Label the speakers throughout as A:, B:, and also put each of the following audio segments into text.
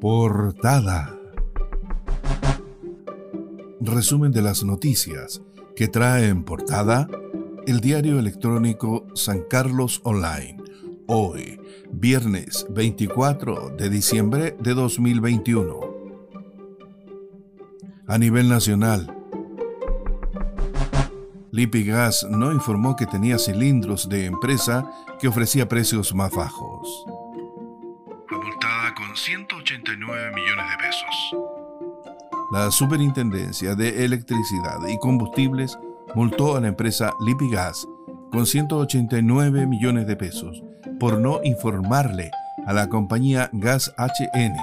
A: Portada. Resumen de las noticias que trae en portada el diario electrónico San Carlos Online. Hoy, viernes 24 de diciembre de 2021. A nivel nacional, Lipigas no informó que tenía cilindros de empresa que ofrecía precios más bajos.
B: Con 189 millones de pesos.
A: La Superintendencia de Electricidad y Combustibles multó a la empresa Lipigas con 189 millones de pesos por no informarle a la compañía Gas HN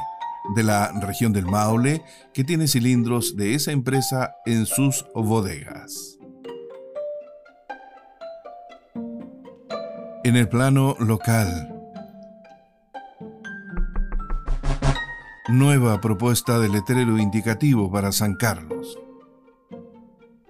A: de la región del Maule que tiene cilindros de esa empresa en sus bodegas. En el plano local, nueva propuesta de letrero indicativo para San Carlos.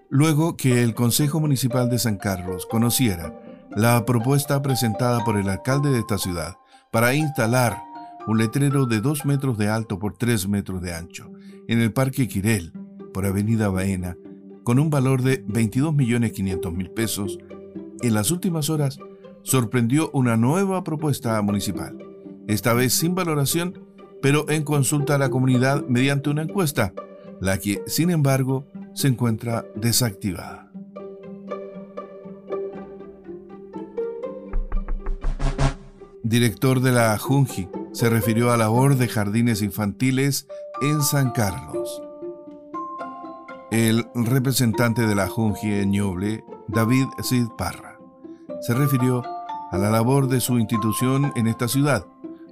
A: Luego que el Consejo Municipal de San Carlos conociera la propuesta presentada por el alcalde de esta ciudad para instalar un letrero de 2 metros de alto por 3 metros de ancho en el Parque Quirel, por Avenida Baena, con un valor de 22.500.000 pesos, en las últimas horas sorprendió una nueva propuesta municipal, esta vez sin valoración, pero en consulta a la comunidad mediante una encuesta, la que, sin embargo, se encuentra desactivada. Director de la Junji se refirió a la labor de jardines infantiles en San Carlos. El representante de la Junji en David Sid Parra, se refirió a la labor de su institución en esta ciudad,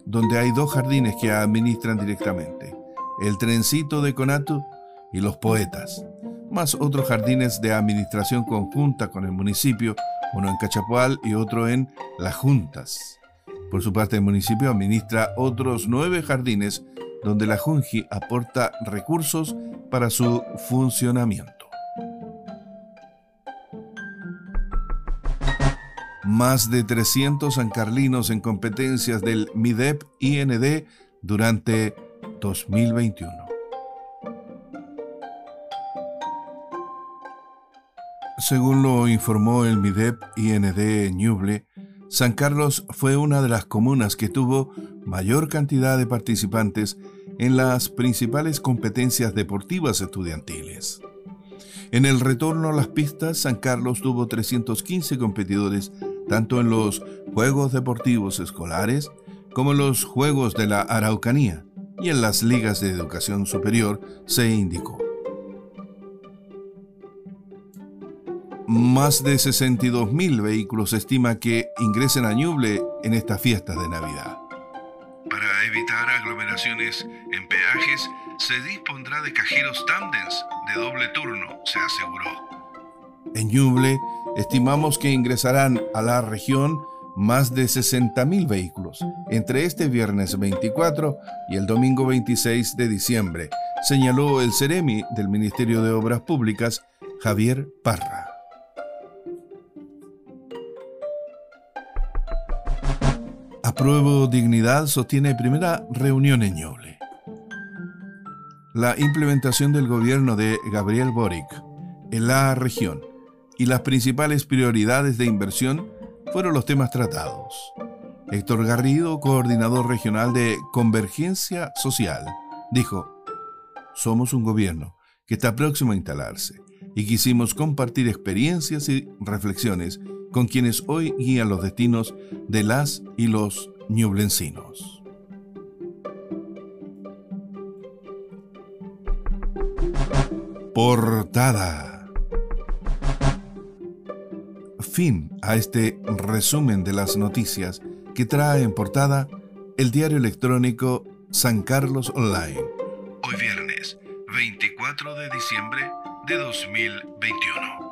A: donde hay dos jardines que administran directamente, el trencito de Conatu y los poetas, más otros jardines de administración conjunta con el municipio, uno en Cachapual y otro en Las Juntas. Por su parte, el municipio administra otros nueve jardines donde la Junji aporta recursos para su funcionamiento. Más de 300 sancarlinos en competencias del MIDEP-IND durante 2021. Según lo informó el MIDEP-IND Ñuble, San Carlos fue una de las comunas que tuvo mayor cantidad de participantes en las principales competencias deportivas estudiantiles. En el retorno a las pistas, San Carlos tuvo 315 competidores tanto en los Juegos Deportivos Escolares como en los Juegos de la Araucanía y en las ligas de educación superior, se indicó. Más de 62.000 vehículos se estima que ingresen a Ñuble en estas fiestas de Navidad.
B: Para evitar aglomeraciones en peajes, se dispondrá de cajeros tandens de doble turno, se aseguró.
A: En Ñuble estimamos que ingresarán a la región más de 60.000 vehículos entre este viernes 24 y el domingo 26 de diciembre, señaló el Ceremi del Ministerio de Obras Públicas, Javier Parra. Apruebo Dignidad sostiene primera reunión en Ñuble. La implementación del gobierno de Gabriel Boric en la región y las principales prioridades de inversión fueron los temas tratados. Héctor Garrido, coordinador regional de Convergencia Social, dijo, somos un gobierno que está próximo a instalarse y quisimos compartir experiencias y reflexiones con quienes hoy guían los destinos de las y los ñublencinos. Portada fin a este resumen de las noticias que trae en portada el diario electrónico San Carlos Online.
B: Hoy viernes 24 de diciembre de 2021.